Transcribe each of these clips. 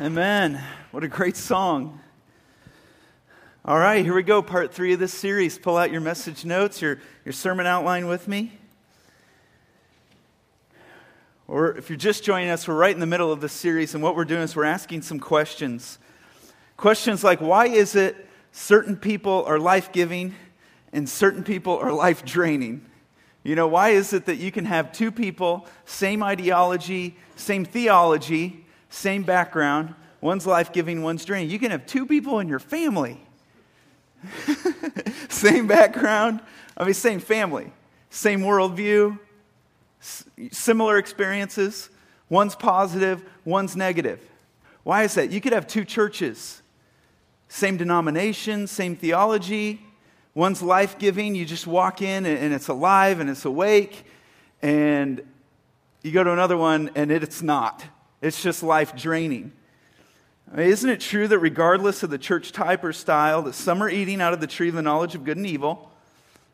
Amen. What a great song. All right, here we go. Part three of this series. Pull out your message notes, your, your sermon outline with me. Or if you're just joining us, we're right in the middle of this series, and what we're doing is we're asking some questions. Questions like why is it certain people are life giving and certain people are life draining? You know, why is it that you can have two people, same ideology, same theology, same background, one's life giving, one's draining? You can have two people in your family, same background, I mean, same family, same worldview, similar experiences. One's positive, one's negative. Why is that? You could have two churches, same denomination, same theology. One's life giving, you just walk in and it's alive and it's awake. And you go to another one and it's not. It's just life draining. I mean, isn't it true that regardless of the church type or style, that some are eating out of the tree of the knowledge of good and evil,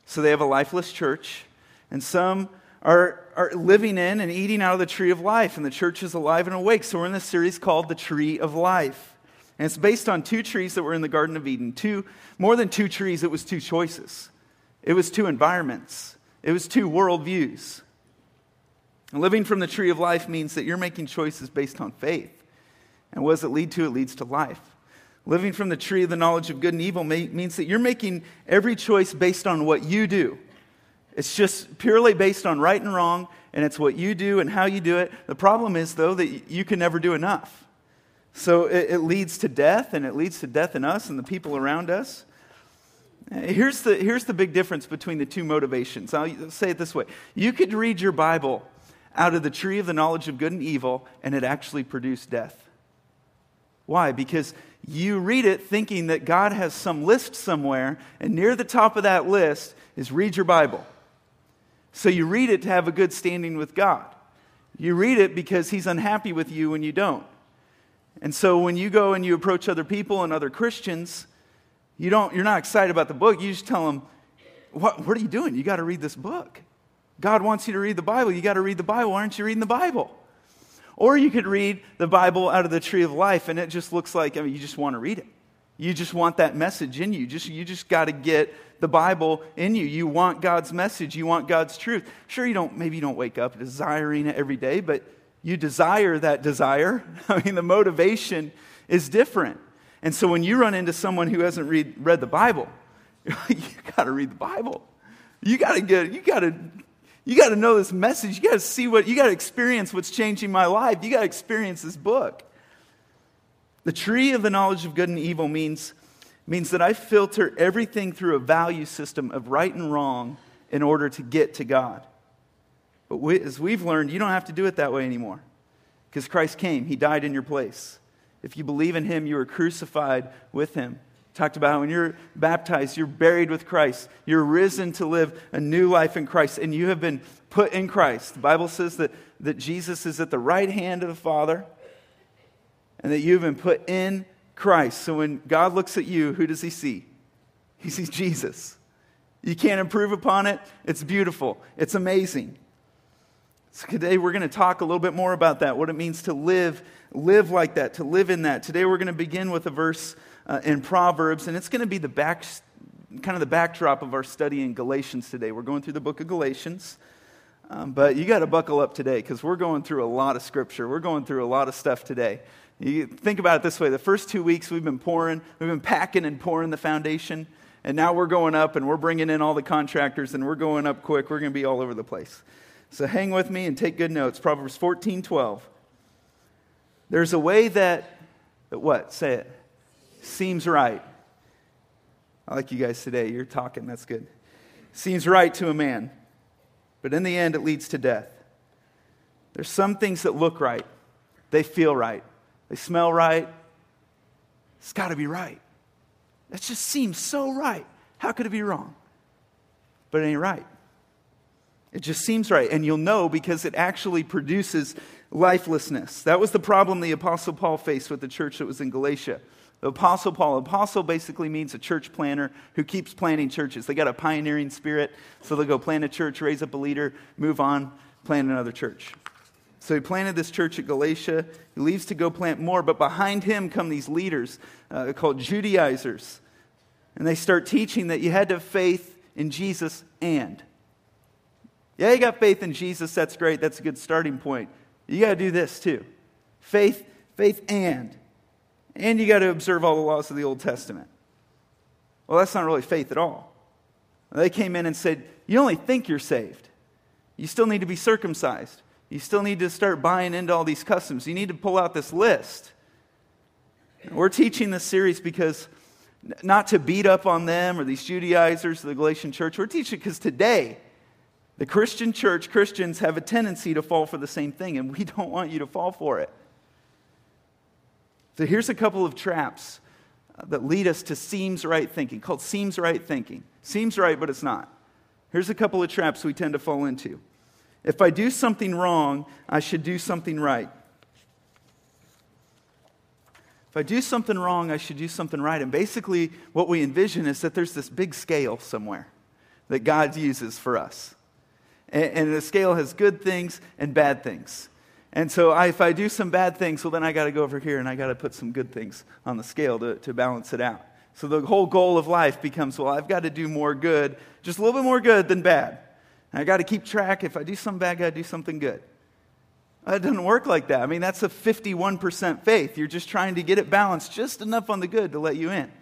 so they have a lifeless church, and some are, are living in and eating out of the tree of life, and the church is alive and awake. So we're in this series called The Tree of Life. And it's based on two trees that were in the Garden of Eden. Two, more than two trees, it was two choices. It was two environments. It was two worldviews. And living from the tree of life means that you're making choices based on faith. And what does it lead to? It leads to life. Living from the tree of the knowledge of good and evil may, means that you're making every choice based on what you do. It's just purely based on right and wrong, and it's what you do and how you do it. The problem is, though, that you can never do enough. So it, it leads to death, and it leads to death in us and the people around us. Eh, here's the, here's the big difference between the two motivations. I'll say it this way You could read your Bible out of the tree of the knowledge of good and evil, and it actually produced death. Why? Because you read it thinking that God has some list somewhere, and near the top of that list is read your Bible. So you read it to have a good standing with God. You read it because He's unhappy with you when you don't. And so when you go and you approach other people and other Christians, you don't, you're not excited about the book. You just tell them, what, what are you doing? You got to read this book. God wants you to read the Bible. You got to read the Bible. Why aren't you reading the Bible? Or you could read the Bible out of the tree of life, and it just looks like I mean, you just want to read it. You just want that message in you. Just, you just got to get the Bible in you. You want God's message. You want God's truth. Sure, you don't, maybe you don't wake up desiring it every day, but you desire that desire. I mean, the motivation is different. And so when you run into someone who hasn't read, read the Bible, you got to read the Bible. You got to get, you got to you got to know this message. You got to see what, you got to experience what's changing my life. You got to experience this book. The tree of the knowledge of good and evil means, means that I filter everything through a value system of right and wrong in order to get to God. But we, as we've learned, you don't have to do it that way anymore because Christ came, He died in your place. If you believe in Him, you are crucified with Him talked about how when you're baptized, you're buried with Christ. You're risen to live a new life in Christ, and you have been put in Christ. The Bible says that, that Jesus is at the right hand of the Father, and that you've been put in Christ. So when God looks at you, who does he see? He sees Jesus. You can't improve upon it. It's beautiful, it's amazing. So today we're going to talk a little bit more about that, what it means to live, live like that, to live in that. Today we're going to begin with a verse uh, in Proverbs, and it's going to be the back, kind of the backdrop of our study in Galatians today. We're going through the book of Galatians, um, but you got to buckle up today because we're going through a lot of scripture. We're going through a lot of stuff today. You think about it this way: the first two weeks we've been pouring, we've been packing and pouring the foundation, and now we're going up and we're bringing in all the contractors and we're going up quick. We're going to be all over the place. So hang with me and take good notes. Proverbs 14, 12. There's a way that, that what? Say it seems right. I like you guys today. You're talking. That's good. Seems right to a man, but in the end, it leads to death. There's some things that look right, they feel right, they smell right. It's got to be right. That just seems so right. How could it be wrong? But it ain't right. It just seems right. And you'll know because it actually produces lifelessness. That was the problem the Apostle Paul faced with the church that was in Galatia. The Apostle Paul, apostle basically means a church planner who keeps planting churches. They got a pioneering spirit, so they'll go plant a church, raise up a leader, move on, plant another church. So he planted this church at Galatia. He leaves to go plant more, but behind him come these leaders uh, called Judaizers. And they start teaching that you had to have faith in Jesus and. Yeah, you got faith in Jesus. That's great. That's a good starting point. You got to do this too faith, faith and. And you got to observe all the laws of the Old Testament. Well, that's not really faith at all. They came in and said, You only think you're saved. You still need to be circumcised. You still need to start buying into all these customs. You need to pull out this list. We're teaching this series because not to beat up on them or these Judaizers of the Galatian church. We're teaching because today, the Christian church, Christians have a tendency to fall for the same thing, and we don't want you to fall for it. So here's a couple of traps uh, that lead us to seems right thinking, called seems right thinking. Seems right, but it's not. Here's a couple of traps we tend to fall into. If I do something wrong, I should do something right. If I do something wrong, I should do something right. And basically, what we envision is that there's this big scale somewhere that God uses for us. And, and the scale has good things and bad things. And so I, if I do some bad things, well, then I got to go over here and I got to put some good things on the scale to, to balance it out. So the whole goal of life becomes well, I've got to do more good, just a little bit more good than bad. And I got to keep track. If I do something bad, I got to do something good. It doesn't work like that. I mean, that's a 51% faith. You're just trying to get it balanced just enough on the good to let you in.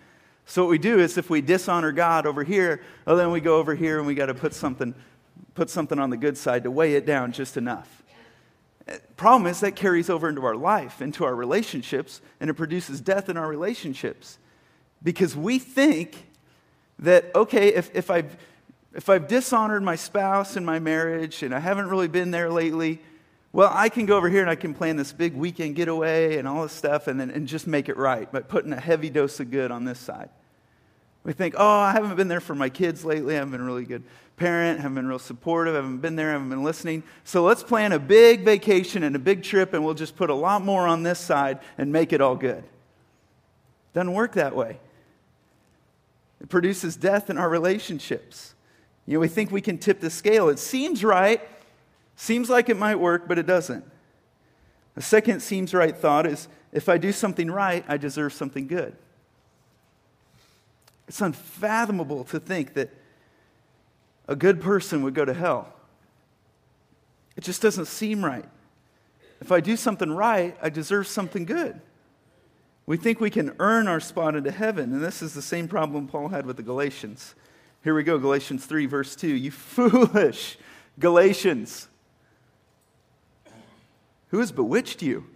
So what we do is if we dishonor God over here, well, then we go over here and we got to put something, put something on the good side to weigh it down just enough. Problem is, that carries over into our life, into our relationships, and it produces death in our relationships. Because we think that, okay, if, if, I've, if I've dishonored my spouse in my marriage and I haven't really been there lately, well, I can go over here and I can plan this big weekend getaway and all this stuff and, then, and just make it right by putting a heavy dose of good on this side. We think, oh, I haven't been there for my kids lately. I haven't been a really good parent, I haven't been real supportive, I haven't been there, I haven't been listening. So let's plan a big vacation and a big trip, and we'll just put a lot more on this side and make it all good. Doesn't work that way. It produces death in our relationships. You know, we think we can tip the scale. It seems right, seems like it might work, but it doesn't. The second seems right thought is if I do something right, I deserve something good. It's unfathomable to think that a good person would go to hell. It just doesn't seem right. If I do something right, I deserve something good. We think we can earn our spot into heaven, and this is the same problem Paul had with the Galatians. Here we go, Galatians 3, verse 2. You foolish Galatians. Who has bewitched you?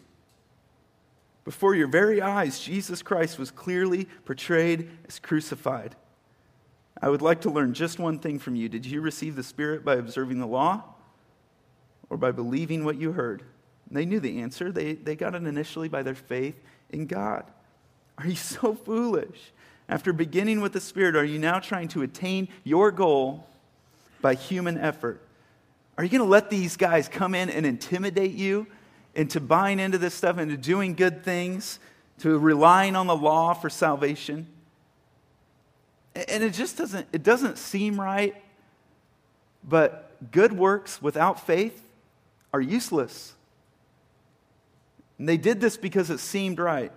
Before your very eyes, Jesus Christ was clearly portrayed as crucified. I would like to learn just one thing from you. Did you receive the Spirit by observing the law or by believing what you heard? And they knew the answer. They, they got it initially by their faith in God. Are you so foolish? After beginning with the Spirit, are you now trying to attain your goal by human effort? Are you going to let these guys come in and intimidate you into buying into this stuff, into doing good things, to relying on the law for salvation. And it just doesn't, it doesn't seem right, but good works without faith are useless. And they did this because it seemed right.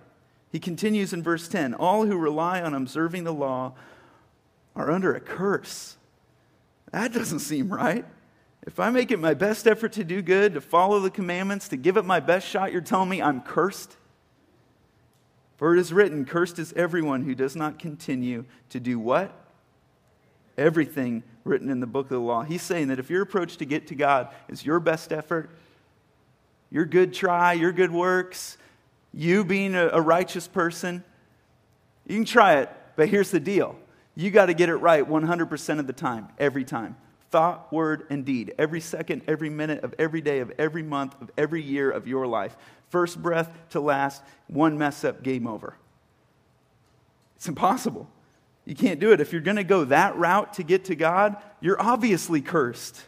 He continues in verse 10 All who rely on observing the law are under a curse. That doesn't seem right. If I make it my best effort to do good, to follow the commandments, to give it my best shot, you're telling me I'm cursed? For it is written, Cursed is everyone who does not continue to do what? Everything written in the book of the law. He's saying that if your approach to get to God is your best effort, your good try, your good works, you being a, righteous person, you can try it, but here's the deal. You got to get it right 100% of the time, every time thought, word, and deed, every second, every minute of every day, of every month, of every year of your life. First breath to last, one mess up, game over. It's impossible. You can't do it. If you're going to go that route to get to God, you're obviously cursed.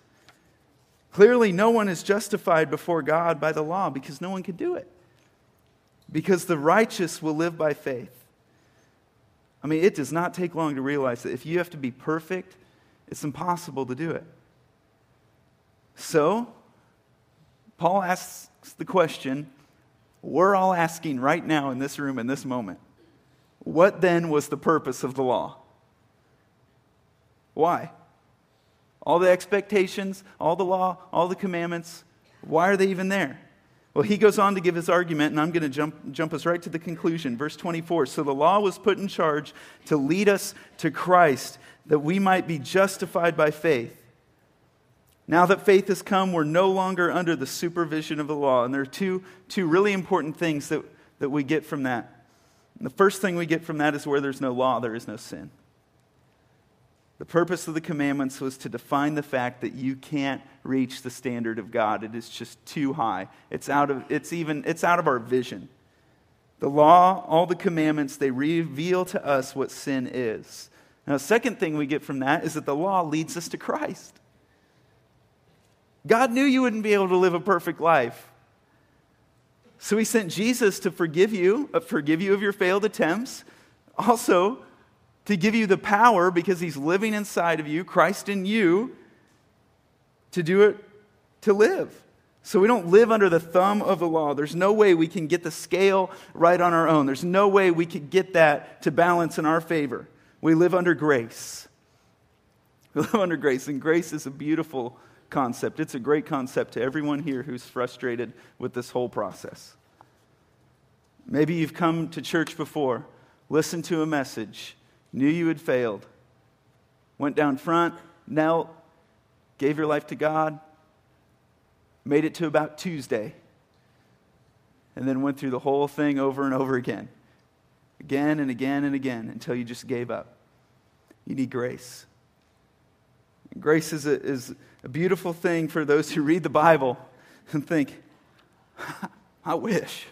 Clearly, no one is justified before God by the law because no one can do it. Because the righteous will live by faith. I mean, it does not take long to realize that if you have to be perfect it's impossible to do it. So, Paul asks the question we're all asking right now in this room, in this moment. What then was the purpose of the law? Why? All the expectations, all the law, all the commandments, why are they even there? Well, he goes on to give his argument, and I'm going to jump, jump us right to the conclusion. Verse 24 So the law was put in charge to lead us to Christ, that we might be justified by faith. Now that faith has come, we're no longer under the supervision of the law. And there are two, two really important things that, that we get from that. And the first thing we get from that is where there's no law, there is no sin. The purpose of the commandments was to define the fact that you can't reach the standard of God. It is just too high. It's out of, it's even, it's out of our vision. The law, all the commandments, they reveal to us what sin is. Now, second thing we get from that is that the law leads us to Christ. God knew you wouldn't be able to live a perfect life. So he sent Jesus to forgive you, uh, forgive you of your failed attempts. Also, to give you the power because he's living inside of you, Christ in you, to do it, to live. So we don't live under the thumb of the law. There's no way we can get the scale right on our own. There's no way we could get that to balance in our favor. We live under grace. We live under grace, and grace is a beautiful concept. It's a great concept to everyone here who's frustrated with this whole process. Maybe you've come to church before, listened to a message, knew you had failed, went down front, knelt, gave your life to God, made it to about Tuesday, and then went through the whole thing over and over again, again and again and again until you just gave up. You need grace. Grace is a, is a beautiful thing for those who read the Bible and think, I wish.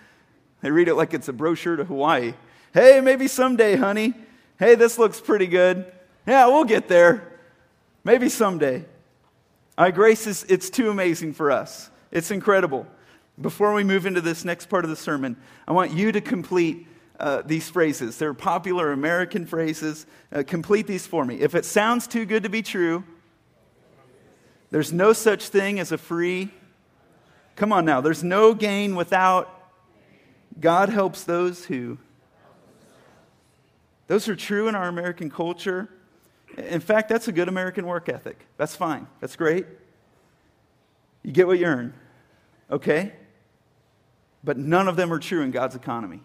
they read it like it's a brochure to Hawaii. Hey, maybe someday, honey. Hey, this looks pretty good. Yeah, we'll get there. Maybe someday. Our grace is it's too amazing for us. It's incredible. Before we move into this next part of the sermon, I want you to complete uh, these phrases. They're popular American phrases. Uh, complete these for me. If it sounds too good to be true, there's no such thing as a free. Come on now. There's no gain without. God helps those who those are true in our American culture. In fact, that's a good American work ethic. That's fine. That's great. You get what you earn. Okay? But none of them are true in God's economy.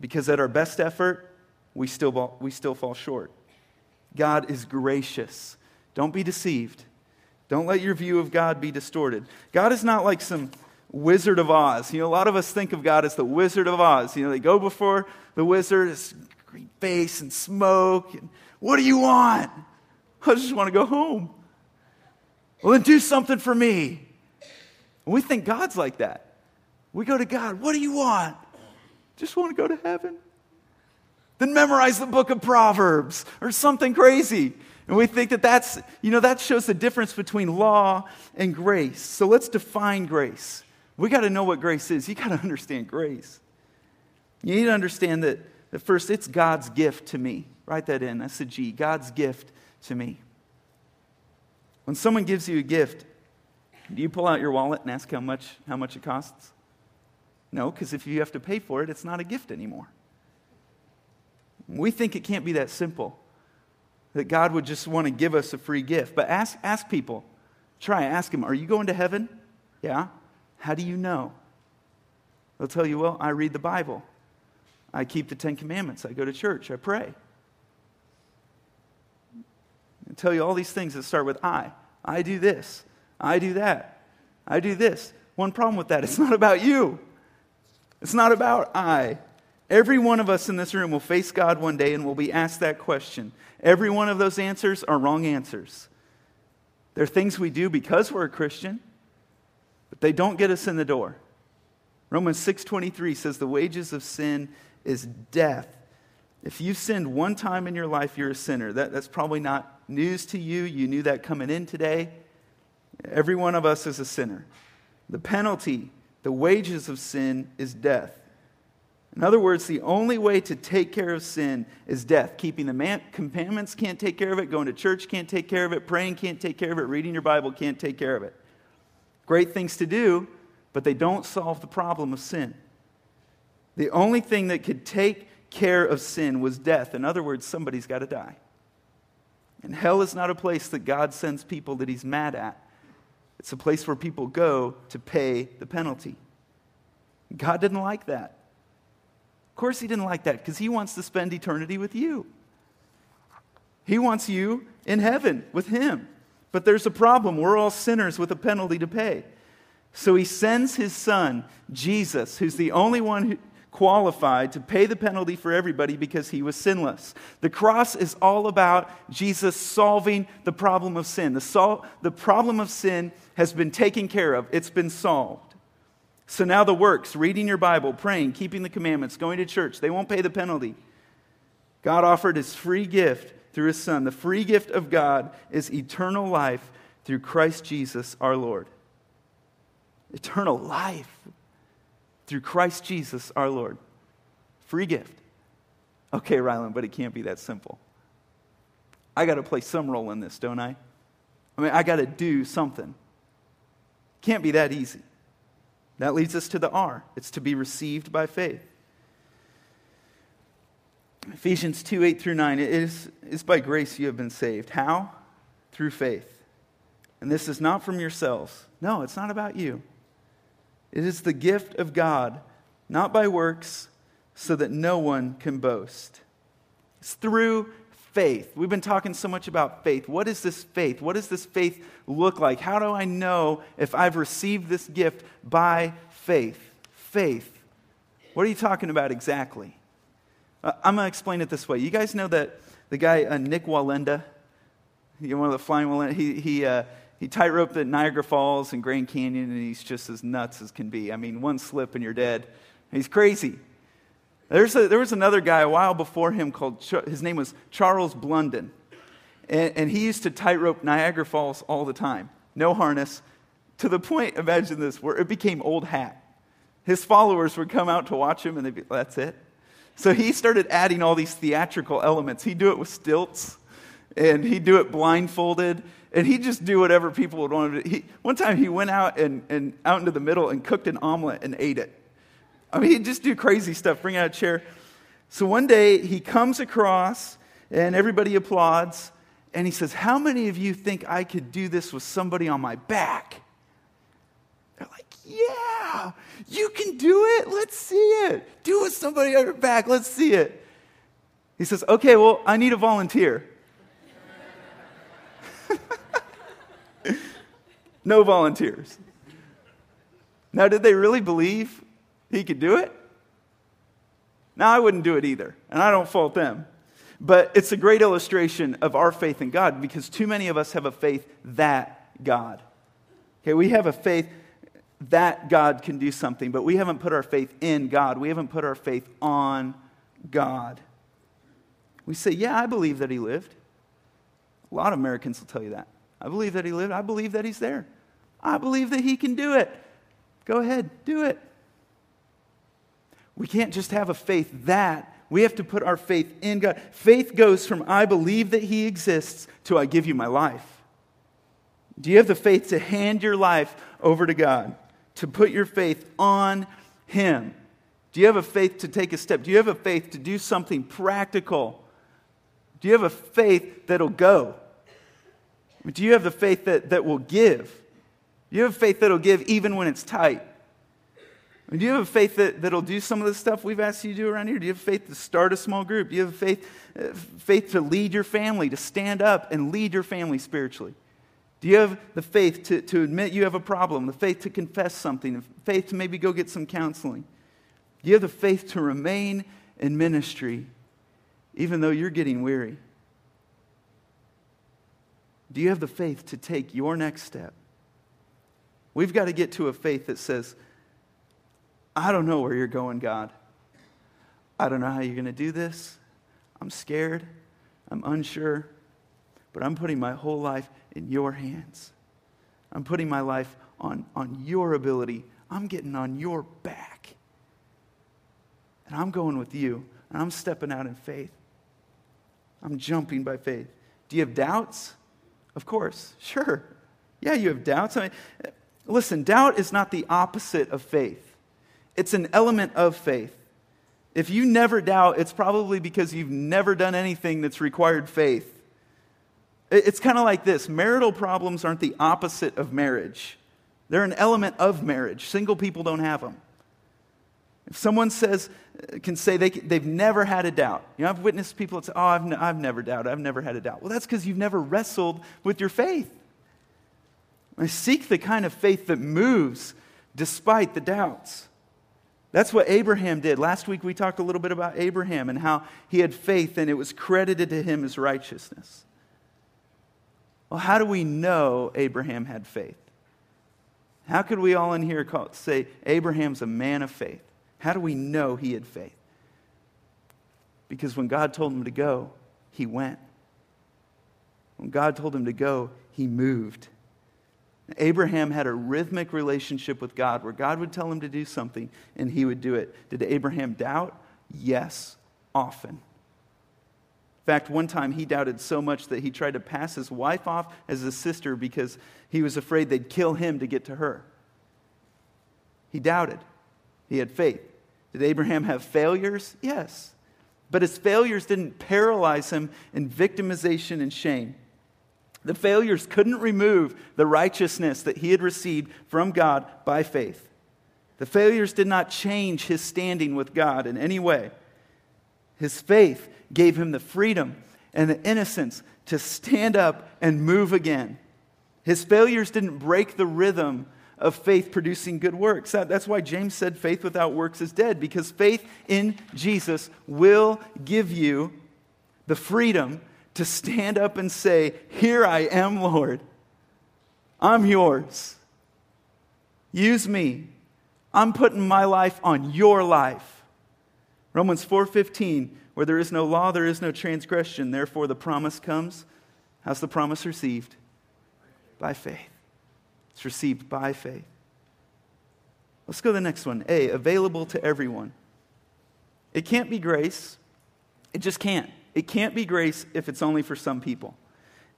Because at our best effort, we still, we still fall short. God is gracious. Don't be deceived. Don't let your view of God be distorted. God is not like some Wizard of Oz. You know, a lot of us think of God as the Wizard of Oz. You know, they go before the wizard, green face and smoke. And, what do you want? I just want to go home. Well, then do something for me. And we think God's like that. We go to God, what do you want? Just want to go to heaven. Then memorize the book of Proverbs or something crazy. And we think that that's, you know, that shows the difference between law and grace. So let's define grace. We got to know what grace is. You got to understand grace. You need to understand that that first, it's God's gift to me. Write that in. That's the G. God's gift to me. When someone gives you a gift, do you pull out your wallet and ask how much, how much it costs? No, because if you have to pay for it, it's not a gift anymore. We think it can't be that simple, that God would just want to give us a free gift. But ask, ask people. Try, ask them, are you going to heaven? Yeah. How do you know? They'll tell you, well, I read the Bible. I keep the Ten Commandments. I go to church. I pray. I tell you all these things that start with I. I do this. I do that. I do this. One problem with that it's not about you, it's not about I. Every one of us in this room will face God one day and will be asked that question. Every one of those answers are wrong answers. They're things we do because we're a Christian, but they don't get us in the door. Romans 6:23 says the wages of sin is death. If you've sinned one time in your life, you're a sinner. That, that's probably not news to you. You knew that coming in today. Every one of us is a sinner. The penalty, the wages of sin, is death. In other words, the only way to take care of sin is death. Keeping the man- commandments can't take care of it. Going to church can't take care of it. Praying can't take care of it. Reading your Bible can't take care of it. Great things to do, but they don't solve the problem of sin. The only thing that could take care of sin was death. In other words, somebody's got to die. And hell is not a place that God sends people that he's mad at. It's a place where people go to pay the penalty. God didn't like that. Of course, he didn't like that because he wants to spend eternity with you. He wants you in heaven with him. But there's a problem. We're all sinners with a penalty to pay. So he sends his son, Jesus, who's the only one who, qualified to pay the penalty for everybody because he was sinless. The cross is all about Jesus solving the problem of sin. The, sol- the problem of sin has been taken care of, it's been solved. So now the works reading your Bible, praying, keeping the commandments, going to church they won't pay the penalty. God offered his free gift through his Son. The free gift of God is eternal life through Christ Jesus our Lord. Eternal life through Christ Jesus our Lord. Free gift. Okay, Rylan, but it can't be that simple. I got to play some role in this, don't I? I mean, I got to do something. Can't be that easy. That leads us to the R it's to be received by faith. Ephesians 2 8 through 9. It is, it's by grace you have been saved. How? Through faith. And this is not from yourselves. No, it's not about you. It is the gift of God, not by works, so that no one can boast. It's through faith. We've been talking so much about faith. What is this faith? What does this faith look like? How do I know if I've received this gift by faith? Faith. What are you talking about exactly? Uh, I'm going to explain it this way. You guys know that the guy, uh, Nik Wallenda, you know, one of the flying Wallenda, he, he, uh, he tightroped at Niagara Falls and Grand Canyon, and he's just as nuts as can be. I mean, one slip and you're dead. He's crazy. There's a, there was another guy a while before him called, his name was Charles Blondin. And, and he used to tightrope Niagara Falls all the time, no harness, to the point, imagine this, where it became old hat. His followers would come out to watch him, and they'd be, that's it. So he started adding all these theatrical elements. He'd do it with stilts, and he'd do it blindfolded, and he'd just do whatever people would want him to do. He, one time he went out and, and out into the middle and cooked an omelet and ate it. I mean, he'd just do crazy stuff, bring out a chair. So one day he comes across, and everybody applauds, and he says, How many of you think I could do this with somebody on my back? They're like, Yeah, you can do it. Let's see it. Do it with somebody on your back. Let's see it. He says, Okay, well, I need a volunteer. no volunteers. Now, did they really believe he could do it? Now, I wouldn't do it either, and I don't fault them. But it's a great illustration of our faith in God because too many of us have a faith that God. Okay, we have a faith that God can do something, but we haven't put our faith in God. We haven't put our faith on God. We say, Yeah, I believe that He lived. A lot of Americans will tell you that. I believe that He lived. I believe that He's there. I believe that He can do it. Go ahead, do it. We can't just have a faith that. We have to put our faith in God. Faith goes from I believe that He exists to I give you my life. Do you have the faith to hand your life over to God? to put your faith on Him? Do you have a faith to take a step? Do you have a faith to do something practical? Do you have a faith that'll go? Do you have the faith that, that will give? Do you have a faith that'll give even when it's tight? Do you have a faith that, that'll do some of the stuff we've asked you to do around here? Do you have faith to start a small group? Do you have faith, uh, faith to lead your family, to stand up and lead your family spiritually? Do you have the faith to, to admit you have a problem, the faith to confess something, the faith to maybe go get some counseling? Do you have the faith to remain in ministry even though you're getting weary? Do you have the faith to take your next step? We've got to get to a faith that says, I don't know where you're going, God. I don't know how you're going to do this. I'm scared. I'm unsure. But I'm putting my whole life in your hands. I'm putting my life on, on your ability. I'm getting on your back. And I'm going with you. And I'm stepping out in faith. I'm jumping by faith. Do you have doubts? Of course. Sure. Yeah, you have doubts. I mean, Listen, doubt is not the opposite of faith, it's an element of faith. If you never doubt, it's probably because you've never done anything that's required faith. It's kind of like this marital problems aren't the opposite of marriage, they're an element of marriage. Single people don't have them. If someone says, can say they, they've never had a doubt. You know, I've witnessed people that say, oh, I've, n- I've never doubted, I've never had a doubt. Well, that's because you've never wrestled with your faith. I seek the kind of faith that moves despite the doubts. That's what Abraham did. Last week we talked a little bit about Abraham and how he had faith and it was credited to him as righteousness. Well, how do we know Abraham had faith? How could we all in here call, say Abraham's a man of faith? How do we know he had faith? Because when God told him to go, he went. When God told him to go, he moved. Abraham had a rhythmic relationship with God where God would tell him to do something and he would do it. Did Abraham doubt? Yes, often. In fact, one time he doubted so much that he tried to pass his wife off as a sister because he was afraid they'd kill him to get to her. He doubted. He had faith. Did Abraham have failures? Yes. But his failures didn't paralyze him in victimization and shame. The failures couldn't remove the righteousness that he had received from God by faith. The failures did not change his standing with God in any way. His faith gave him the freedom and the innocence to stand up and move again. His failures didn't break the rhythm of faith producing good works. That, that's why James said faith without works is dead, because faith in Jesus will give you the freedom to stand up and say, Here I am, Lord. I'm yours. Use me. I'm putting my life on your life. Romans 4:15, where there is no law, there is no transgression. Therefore the promise comes. How's the promise received? By faith. It's received by faith. Let's go to the next one. A, available to everyone. It can't be grace. It just can't. It can't be grace if it's only for some people.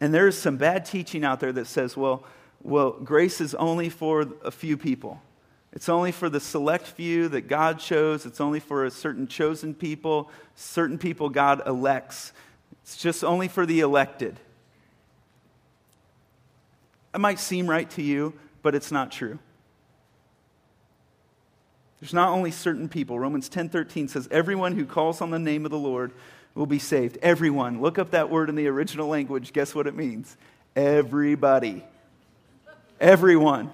And there is some bad teaching out there that says, well, well, grace is only for a few people. It's only for the select few that God chose. It's only for a certain chosen people, certain people God elects. It's just only for the elected. It might seem right to you, but it's not true. There's not only certain people. Romans 10:13 says everyone who calls on the name of the Lord will be saved. Everyone. Look up that word in the original language. Guess what it means? Everybody. Everyone.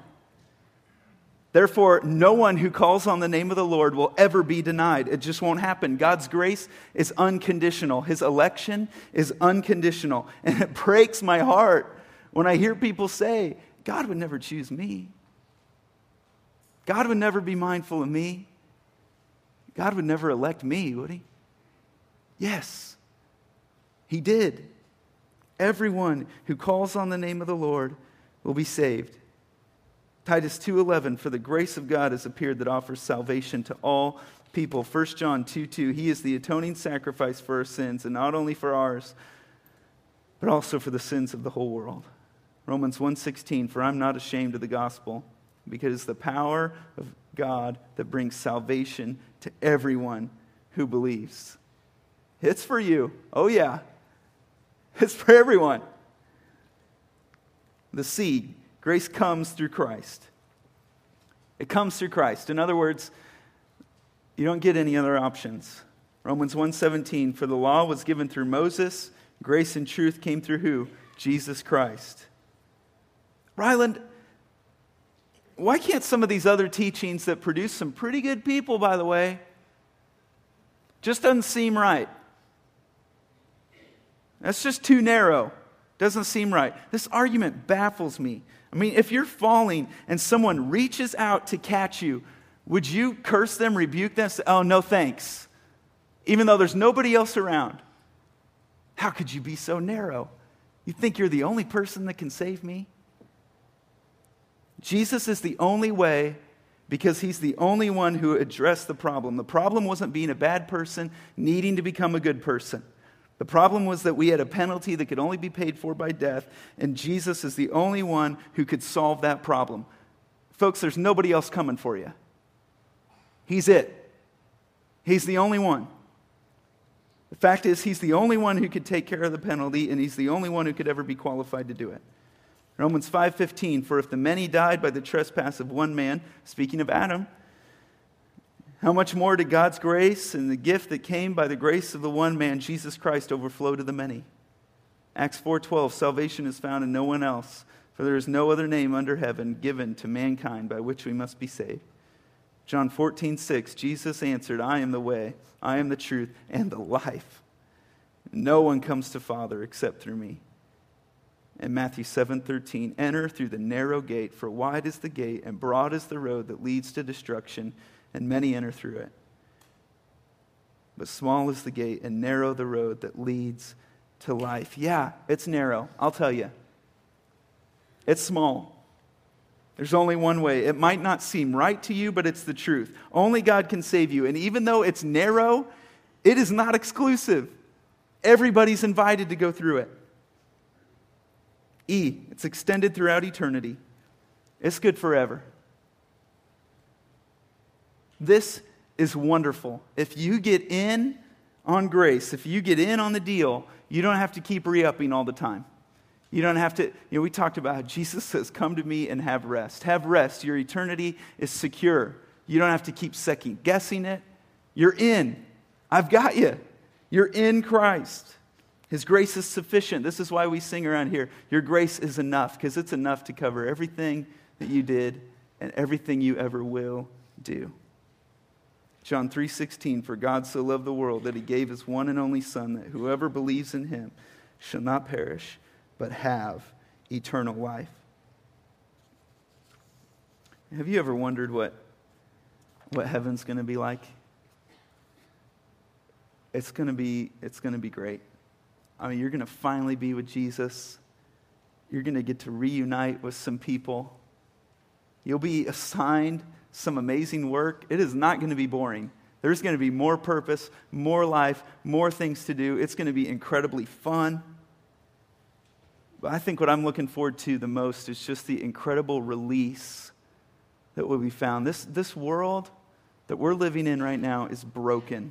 Therefore, no one who calls on the name of the Lord will ever be denied. It just won't happen. God's grace is unconditional, His election is unconditional. And it breaks my heart when I hear people say, God would never choose me, God would never be mindful of me, God would never elect me, would He? Yes, He did. Everyone who calls on the name of the Lord will be saved. Titus 2:11 for the grace of God has appeared that offers salvation to all people. 1 John 2 2, he is the atoning sacrifice for our sins, and not only for ours, but also for the sins of the whole world. Romans 1:16 for I'm not ashamed of the gospel because it's the power of God that brings salvation to everyone who believes. It's for you. Oh yeah. It's for everyone. The seed, grace comes through Christ. It comes through Christ. In other words, you don't get any other options. Romans 1:17 for the law was given through Moses, grace and truth came through who? Jesus Christ. Ryland, why can't some of these other teachings that produce some pretty good people, by the way, just doesn't seem right? That's just too narrow. Doesn't seem right. This argument baffles me. I mean, if you're falling and someone reaches out to catch you, would you curse them, rebuke them, say, oh, no thanks, even though there's nobody else around? How could you be so narrow? You think you're the only person that can save me? Jesus is the only way because he's the only one who addressed the problem. The problem wasn't being a bad person, needing to become a good person. The problem was that we had a penalty that could only be paid for by death, and Jesus is the only one who could solve that problem. Folks, there's nobody else coming for you. He's it. He's the only one. The fact is, he's the only one who could take care of the penalty, and he's the only one who could ever be qualified to do it. Romans 5:15 For if the many died by the trespass of one man, speaking of Adam, how much more did God's grace and the gift that came by the grace of the one man, Jesus Christ, overflow to the many? Acts 4:12 Salvation is found in no one else, for there is no other name under heaven given to mankind by which we must be saved. John 14:6 Jesus answered, I am the way, I am the truth, and the life. No one comes to Father except through me. And Matthew 7:13 Enter through the narrow gate, for wide is the gate and broad is the road that leads to destruction and many enter through it. But small is the gate and narrow the road that leads to life. Yeah, it's narrow, I'll tell you. It's small. There's only one way. It might not seem right to you, but it's the truth. Only God can save you. And even though it's narrow, it is not exclusive. Everybody's invited to go through it. E, it's extended throughout eternity. It's good forever. This is wonderful. If you get in on grace, if you get in on the deal, you don't have to keep re upping all the time. You don't have to, you know, we talked about Jesus says, Come to me and have rest. Have rest. Your eternity is secure. You don't have to keep second guessing it. You're in. I've got you. You're in Christ. His grace is sufficient. This is why we sing around here. Your grace is enough, because it's enough to cover everything that you did and everything you ever will do. John 3:16 For God so loved the world that he gave his one and only son that whoever believes in him shall not perish but have eternal life. Have you ever wondered what what heaven's going to be like? It's going to be it's going to be great. I mean, you're going to finally be with Jesus. You're going to get to reunite with some people. You'll be assigned some amazing work, it is not going to be boring. There's going to be more purpose, more life, more things to do. It's going to be incredibly fun. But I think what I'm looking forward to the most is just the incredible release that will be found. This, this world that we're living in right now is broken.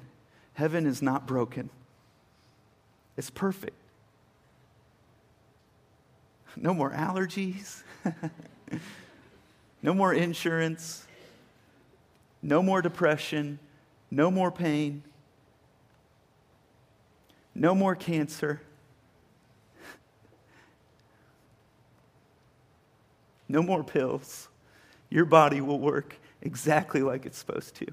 Heaven is not broken, it's perfect. No more allergies, no more insurance, no more depression, no more pain, no more cancer, no more pills. Your body will work exactly like it's supposed to.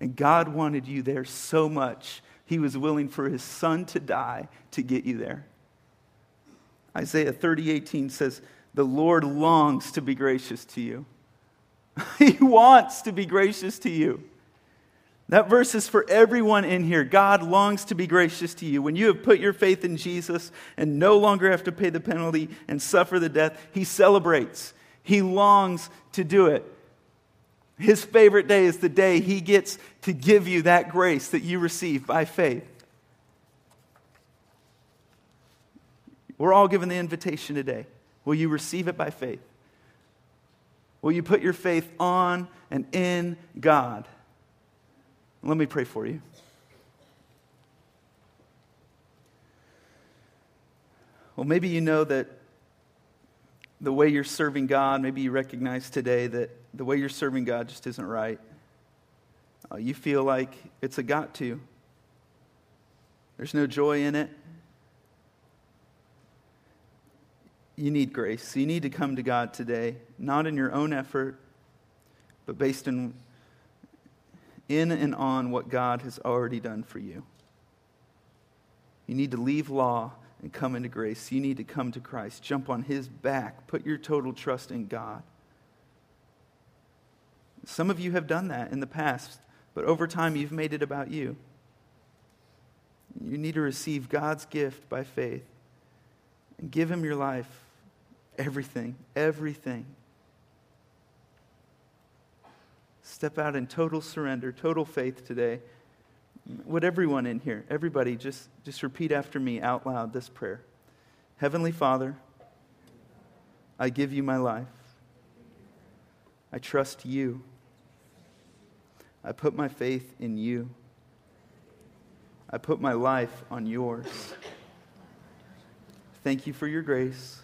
And God wanted you there so much, He was willing for His Son to die to get you there. Isaiah 30, 18 says, The Lord longs to be gracious to you. he wants to be gracious to you. That verse is for everyone in here. God longs to be gracious to you. When you have put your faith in Jesus and no longer have to pay the penalty and suffer the death, He celebrates. He longs to do it. His favorite day is the day He gets to give you that grace that you receive by faith. We're all given the invitation today. Will you receive it by faith? Will you put your faith on and in God? Let me pray for you. Well, maybe you know that the way you're serving God, maybe you recognize today that the way you're serving God just isn't right. Uh, you feel like it's a got to. There's no joy in it. You need grace. You need to come to God today, not in your own effort, but based in, in and on what God has already done for you. You need to leave law and come into grace. You need to come to Christ, jump on his back, put your total trust in God. Some of you have done that in the past, but over time you've made it about you. You need to receive God's gift by faith and give him your life Everything, everything. Step out in total surrender, total faith today. Would everyone in here, everybody, just, just repeat after me out loud this prayer Heavenly Father, I give you my life. I trust you. I put my faith in you. I put my life on yours. Thank you for your grace.